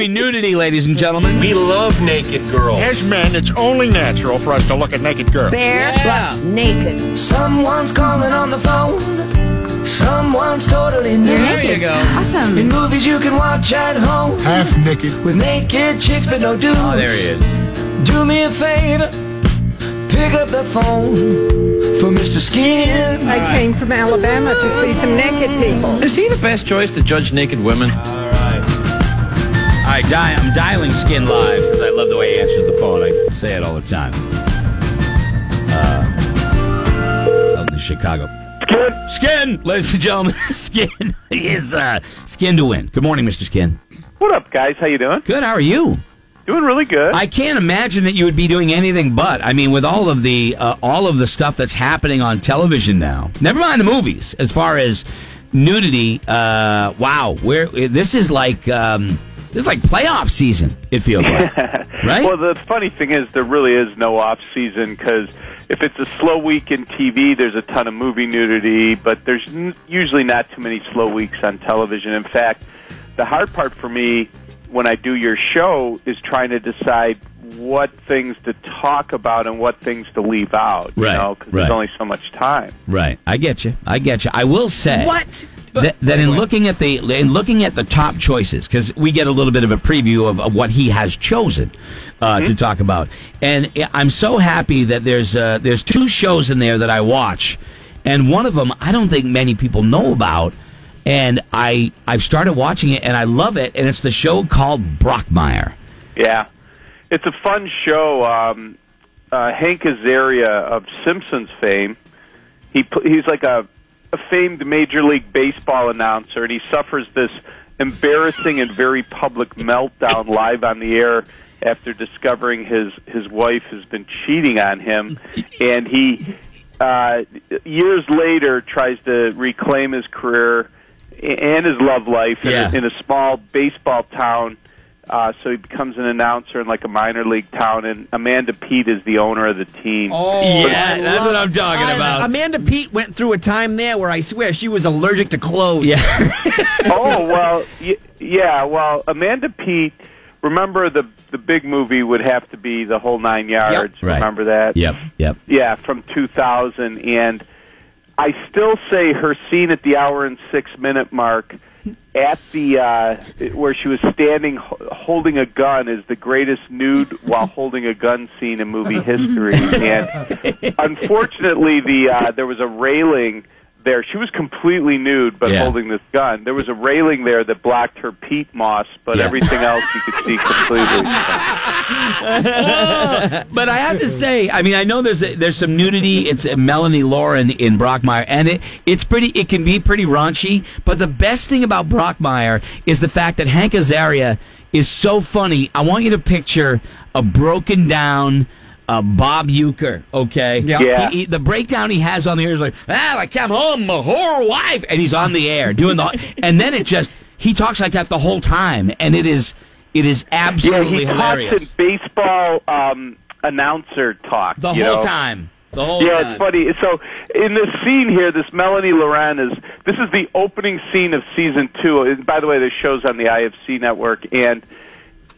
Be nudity, ladies and gentlemen. We love naked girls. As men, it's only natural for us to look at naked girls. Bare Yeah. naked. Someone's calling on the phone. Someone's totally naked. There you naked. go. In movies you can watch at home Half naked. with naked chicks but no dudes. Oh, there he is. Do me a favor, pick up the phone for Mr. Skin. I came from Alabama to see some naked people. Is he the best choice to judge naked women? All right. All right, di- I'm dialing Skin live because I love the way he answers the phone. I say it all the time. Uh, up in Chicago. Skin, Skin, ladies and gentlemen, Skin is uh, Skin to win. Good morning, Mr. Skin. What up, guys? How you doing? Good. How are you? Doing really good. I can't imagine that you would be doing anything but. I mean, with all of the uh, all of the stuff that's happening on television now. Never mind the movies. As far as nudity, uh, wow, where this is like um, this is like playoff season. It feels like, right? Well, the funny thing is, there really is no off season because if it's a slow week in TV, there's a ton of movie nudity, but there's n- usually not too many slow weeks on television. In fact, the hard part for me when I do your show is trying to decide what things to talk about and what things to leave out. You Right, know, because right. there's only so much time. Right. I get you. I get you. I will say What? that, that in looking at the in looking at the top choices because we get a little bit of a preview of, of what he has chosen uh, Mm-hmm. to talk about, and I'm so happy that there's uh, there's two shows in there that I watch, and one of them I don't think many people know about. And I I've started watching it and I love it and it's the show called Brockmire. Yeah, it's a fun show. Um, uh, Hank Azaria of Simpsons fame, he he's like a, a famed Major League Baseball announcer, and he suffers this embarrassing and very public meltdown live on the air after discovering his his wife has been cheating on him, and he uh, years later tries to reclaim his career and his love life in, a, in a small baseball town. Uh, so he becomes an announcer in like a minor league town, and Amanda Peet is the owner of the team. Oh, Yeah, I that's love- what I'm talking I- about. Amanda Peet went through a time there where I swear she was allergic to clothes. Yeah. oh well, y- yeah. Well, Amanda Peet. Remember the the big movie would have to be the whole nine yards. Right. Remember that? Yep. Yep. Yeah, from 2000, and I still say her scene at the hour and six minute mark at the uh, where she was standing holding a gun is the greatest nude while holding a gun scene in movie history. and unfortunately, the uh, there was a railing there. She was completely nude, but Yeah. holding this gun. There was a railing there that blocked her peat moss, but Yeah. everything else you could see completely. but I have to say, I mean, I know there's a, there's some nudity. It's Melanie Lauren in Brockmire, and it it's pretty. It can be pretty raunchy. But the best thing about Brockmire is the fact that Hank Azaria is so funny. I want you to picture a broken down. Uh, Bob Uecker, okay, Yeah. Yeah. He, he- the breakdown he has on the air is like, "Ah, I come home, my whore wife," and he's on the air doing the, and then it just he talks like that the whole time, and it is it is Yeah, absolutely he hilarious talks in baseball um, announcer talk. the whole know? time. The whole Yeah, time. it's funny. So in this scene here, this Melanie Loran is this is the opening scene of season two. And by the way, this show's on the IFC network, and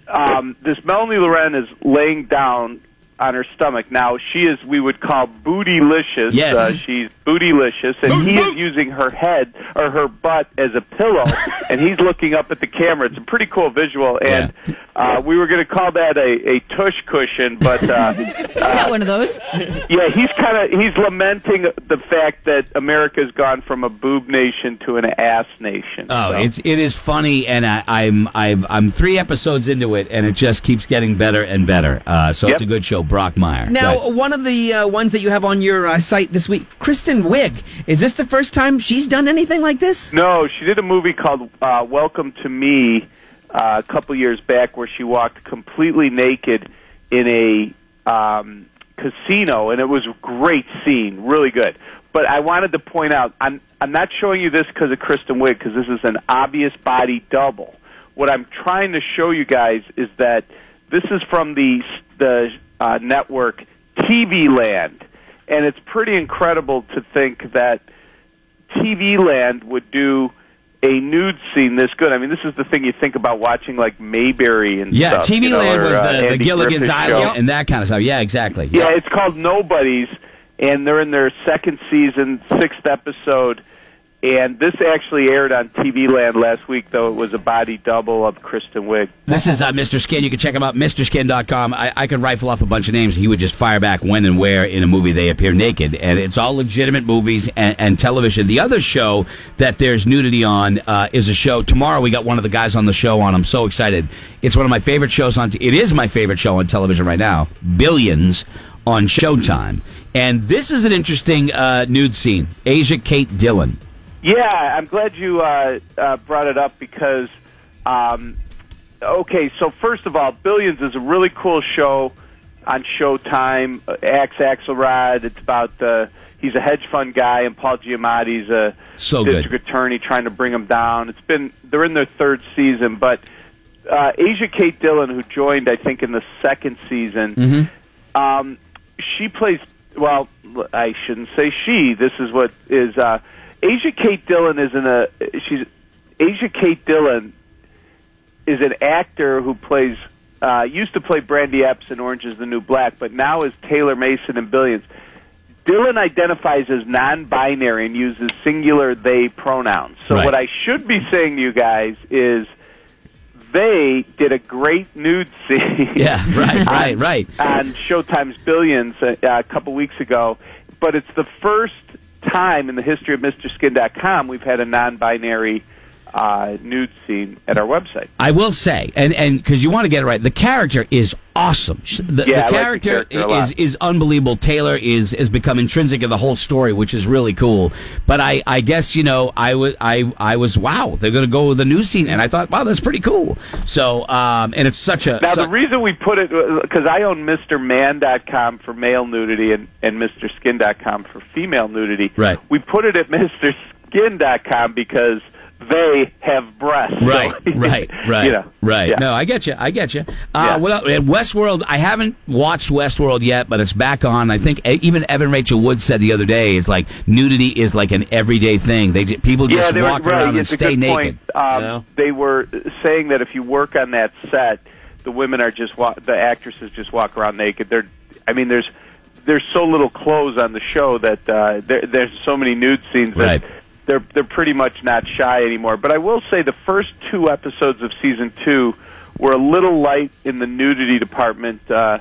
um, this Melanie Loran is laying down on her stomach. Now she is we would call bootylicious. Yes. Uh, she's bootylicious, and Boot, he is using her head or her butt as a pillow, and he's looking up at the camera. It's a pretty cool visual, and uh, we were going to call that a, a tush cushion, but. Uh, Got one of those. yeah, he's kind of he's lamenting the fact that America's gone from a boob nation to an ass nation. Oh, So- it's it is funny, and I, I'm I've, I'm three episodes into it, and it just keeps getting better and better. Uh, so it's a good show, Brockmire. Now, one of the uh, ones that you have on your uh, site this week, Kristen Wiig. Is this the first time she's done anything like this? no, she did a movie called uh, Welcome to Me uh, a couple years back, where she walked completely naked in a um, casino, and it was a great scene, really good. But I wanted to point out, I'm I'm not showing you this because of Kristen Wiig, because this is an obvious body double. What I'm trying to show you guys is that this is from the the uh, network TV Land, and it's pretty incredible to think that TV Land would do a nude scene this good. I mean, this is the thing you think about watching like Mayberry and Yeah, stuff. TV you know, Land or, was uh, the, the Gilligan's Griffith Island show. and that kind of stuff. Yeah, exactly. Yeah, it's called Nobodies, and they're in their second season, sixth episode. And this actually aired on TV Land last week, though it was a body double of Kristen Wiig. This is uh, Mr. Skin. You can check him out, MrSkin.com. I, I could rifle off a bunch of names. He would just fire back when and where in a movie they appear naked. And it's all legitimate movies and, and television. The other show that there's nudity on uh, is a show. Tomorrow we got one of the guys on the show on. I'm so excited. It's one of my favorite shows on. It is my favorite show on television right now. Billions on Showtime. And this is an interesting uh, nude scene. Asia Kate Dillon. Yeah, I'm glad you uh, uh, brought it up because, um, okay, so first of all, Billions is a really cool show on Showtime. Uh, Axe Axelrod. It's about the he's a hedge fund guy, and Paul Giamatti's a So good. district attorney trying to bring him down. It's been they're in their third season, but uh, Asia Kate Dillon, who joined I think in the second season, Mm-hmm. um, she plays. Well, I shouldn't say she. This is what is. Uh, Asia Kate Dillon is in a. She's Asia Kate Dillon is an actor who plays. Uh, used to play Brandy Epps in Orange Is the New Black, but now is Taylor Mason in Billions. Dillon identifies as non-binary and uses singular they pronouns. So Right. what I should be saying to you guys is they did a great nude scene. Yeah, right, right, on- right. On Showtime's Billions a, a couple weeks ago, but it's the first time in the history of MrSkin.com we've had a non-binary uh, nude scene at our website. I will say, and and because you want to get it right, the character is awesome. The, Yeah, like the the character, character a lot. is is unbelievable. Taylor is has become intrinsic in the whole story, which is really cool. But I I guess you know I was I I was wow they're going to go with the nude scene, and I thought wow that's pretty cool. So um and it's such a Now, su- the reason we put it, because I own MrMan.com for male nudity and, and MrSkin.com for female nudity. Right. We put it at MrSkin.com because they have breasts. Right, So, right, right, You know, right. yeah. No, I get you. I get you. Uh, Yeah. well, at Westworld, I haven't watched Westworld yet, but it's back on. I think e- even Evan Rachel Wood said the other day is like nudity is like an everyday thing. They ju- people yeah, just they were, walk right. around and it's stay naked. Point. Um, you know? They were saying that if you work on that set, the women are just wa- the actresses just walk around naked. They're, I mean, there's there's so little clothes on the show that uh, there, there's so many nude scenes that Right. They're they're pretty much not shy anymore. But I will say the first two episodes of season two were a little light in the nudity department. Uh,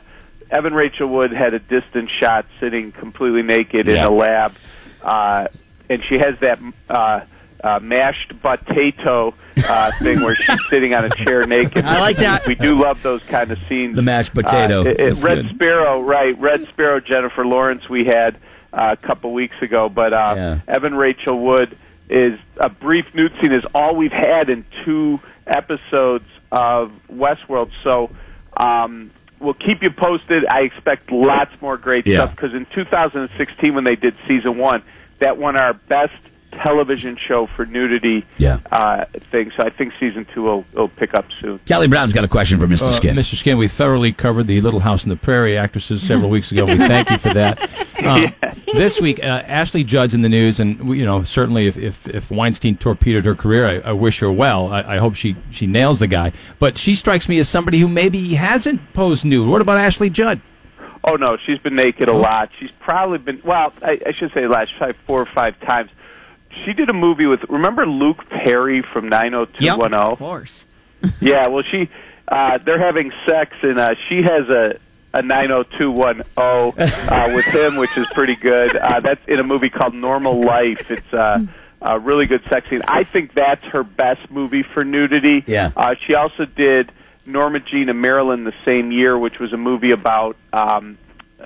Evan Rachel Wood had a distant shot sitting completely naked in a lab, uh, and she has that uh, uh, mashed potato uh, thing where she's sitting on a chair naked. I like that. We do love those kind of scenes. The mashed potato. Uh, it- it- Red good. Sparrow, right? Red Sparrow, Jennifer Lawrence. We had uh, a couple weeks ago, but uh, Yeah. Evan Rachel Wood is a brief nude scene is all we've had in two episodes of Westworld. So um, we'll keep you posted. I expect lots more great Yeah. stuff because in 2016 when they did season one, that won our best television show for nudity Yeah. uh, thing. So I think season two will, will pick up soon. Kelly Brown's got a question for Mr. Uh, Skin. Mr. Skin, we thoroughly covered the Little House on the Prairie actresses several weeks ago. We thank you for that. Um, This week, uh, Ashley Judd's in the news, and you know certainly if, if, if Weinstein torpedoed her career, I, I wish her well. I, I hope she she nails the guy. But she strikes me as somebody who maybe hasn't posed nude. What about Ashley Judd? Oh no, she's been naked a lot. She's probably been well. I, I should say last probably four or five times. She did a movie with remember Luke Perry from nine hundred two one Of course. Yeah, well she uh, they're having sex and uh, she has a a nine hundred two one zero uh, with him, which is pretty good. Uh, that's in a movie called Normal Life. It's uh, a really good sex scene. I think that's her best movie for nudity. Yeah. Uh, she also did Norma Jean and Marilyn the same year, which was a movie about um,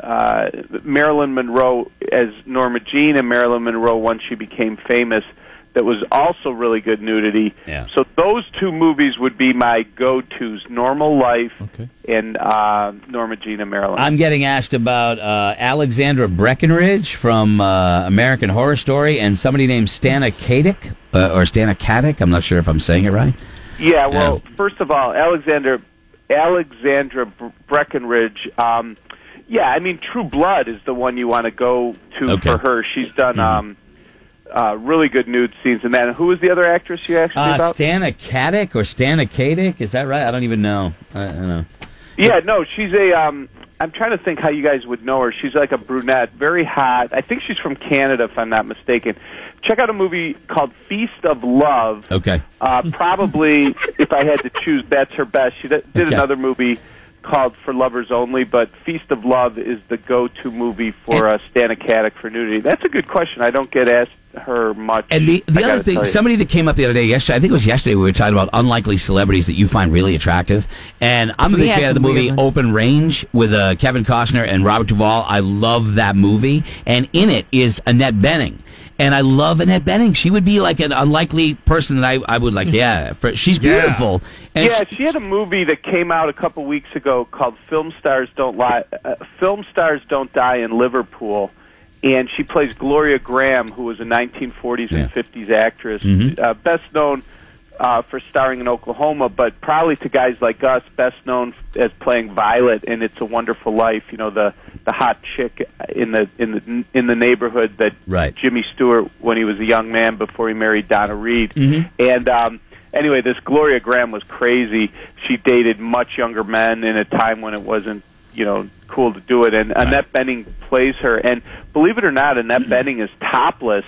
uh, Marilyn Monroe as Norma Jean and Marilyn Monroe once she became famous. That was also really good nudity. Yeah. So those two movies would be my go-tos: Normal Life Okay. and uh, Norma Jean and Marilyn. I'm getting asked about uh, Alexandra Breckenridge from uh, American Horror Story and somebody named Stana Katic, uh, or Stana Katic. I'm not sure if I'm saying it right. Yeah, well, first of all, Alexander Alexandra Breckenridge. Um, yeah, I mean, True Blood is the one you want to go to Okay. for her. She's done um, uh, really good nude scenes in that. And who was the other actress you asked Uh, about? Stana Katic or Stana Katic? Is that right? I don't even know. I, I don't know. Yeah, no, she's a. Um, I'm trying to think how you guys would know her. She's like a brunette, very hot. I think she's from Canada, if I'm not mistaken. Check out a movie called Feast of Love. Okay. Uh, probably, if I had to choose, that's her best. She did did Okay. another movie called For Lovers Only, but Feast of Love is the go-to movie for uh, Stana Katic for nudity. That's a good question. I don't get asked her much. And the, the gotta other thing, somebody that came up the other day, yesterday, I think it was yesterday, we were talking about unlikely celebrities that you find really attractive. And I'm a big fan of the movie ones. Open Range with uh, Kevin Costner and Robert Duvall. I love that movie. And in it is Annette Bening. And I love Annette Bening. She would be like an unlikely person that I, I would like, yeah. For, she's beautiful. And yeah, she- she had a movie that came out a couple weeks ago called "Film Stars Don't Lie." Uh, Film Stars Don't Die in Liverpool, and she plays Gloria Grahame, who was a 1940s and 50s actress, Mm-hmm. uh, best known uh, for starring in Oklahoma, but probably to guys like us, best known as playing Violet in "It's a Wonderful Life." You know, the the hot chick in the in the in the neighborhood that Right. Jimmy Stewart when he was a young man before he married Donna Reed. Mm-hmm. And um, anyway, this Gloria Grahame was crazy. She dated much younger men in a time when it wasn't, you know, cool to do it. And Annette Bening plays her. And believe it or not, Annette Bening is topless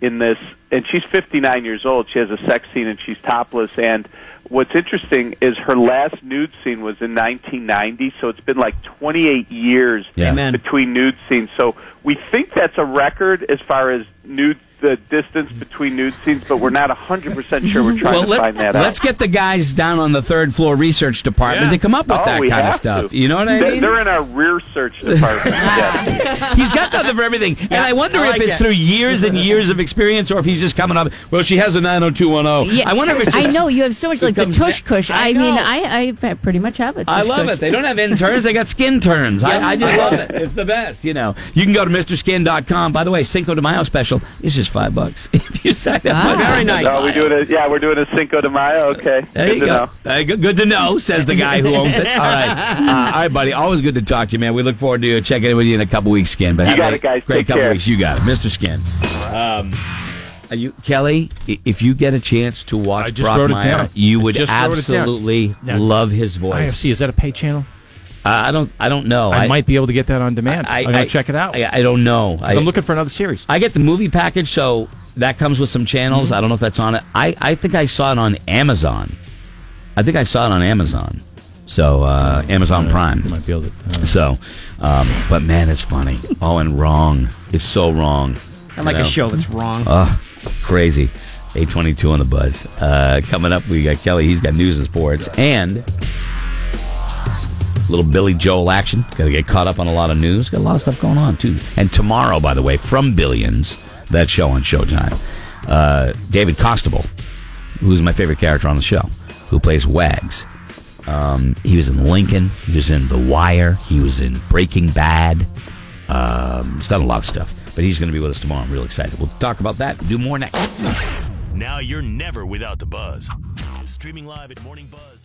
in this. And she's 59 years old. She has a sex scene and she's topless. And what's interesting is her last nude scene was in 1990. So it's been like 28 years Yeah. Between nude scenes. So we think that's a record as far as nude the distance between nude scenes, but we're not 100% sure. We're trying well, to let, find that out. let's get the guys down on the third floor research department Yeah. to come up with oh, that kind of stuff. to. You know what I They're- mean? They're in our rear search department. yes. He's got something for everything. And I wonder I if it's it. through years and years of experience or if he's just coming up, well, she has a 90210. Yeah, I wonder if it's just. I know you have so much like the tush back- kush. I I, mean. I I pretty much have it. I love it. They don't have interns, they got skin turns. I, I just love it. It's the best, you know. You can go to MrSkin.com. By the way, Cinco de Mayo special is just five bucks if you sign up. Ah. with Very nice. Oh, we Mayo. doing a yeah, we're doing a Cinco de Mayo. Okay, There good you to go. know. Uh, good, good to know, says the guy who owns it. All right. Uh, all right, buddy. Always good to talk to you, man. We look forward to checking in with you in a couple weeks, Skin. But You got a it, guys. Great Take couple care. weeks. You got it. Mr. Skin. Um, are you, Kelly, if you get a chance to watch just wrote it Brockmire, down. you would just wrote it down. absolutely Now, love his voice. IFC is that a pay channel? Uh, I don't. I don't know. I, might be able to get that on demand. I, am gonna check it out. I, I don't know. I, I'm looking for another series. I get the movie package, so that comes with some channels. Mm-hmm. I don't know if that's on it. I, I think I saw it on Amazon. I think I saw it on Amazon. So uh, Amazon Prime. might be able to. uh, So, um, but man, it's funny. Oh, and wrong. It's so wrong. I like You a show that's wrong. Oh, crazy. 822 on the buzz. Uh, coming up, we got Kelly. He's got news and sports. And little Billy Joel action. Got to get caught up on a lot of news. Got a lot of stuff going on, too. And tomorrow, by the way, from Billions, that show on Showtime, uh, David Costabile, who's my favorite character on the show, who plays Wags. Um, he was in Lincoln. He was in The Wire. He was in Breaking Bad. Um, he's done a lot of stuff. But he's going to be with us tomorrow. I'm real excited. We'll talk about that. Do more next. Now you're never without the buzz. Streaming live at morningbuzz.com.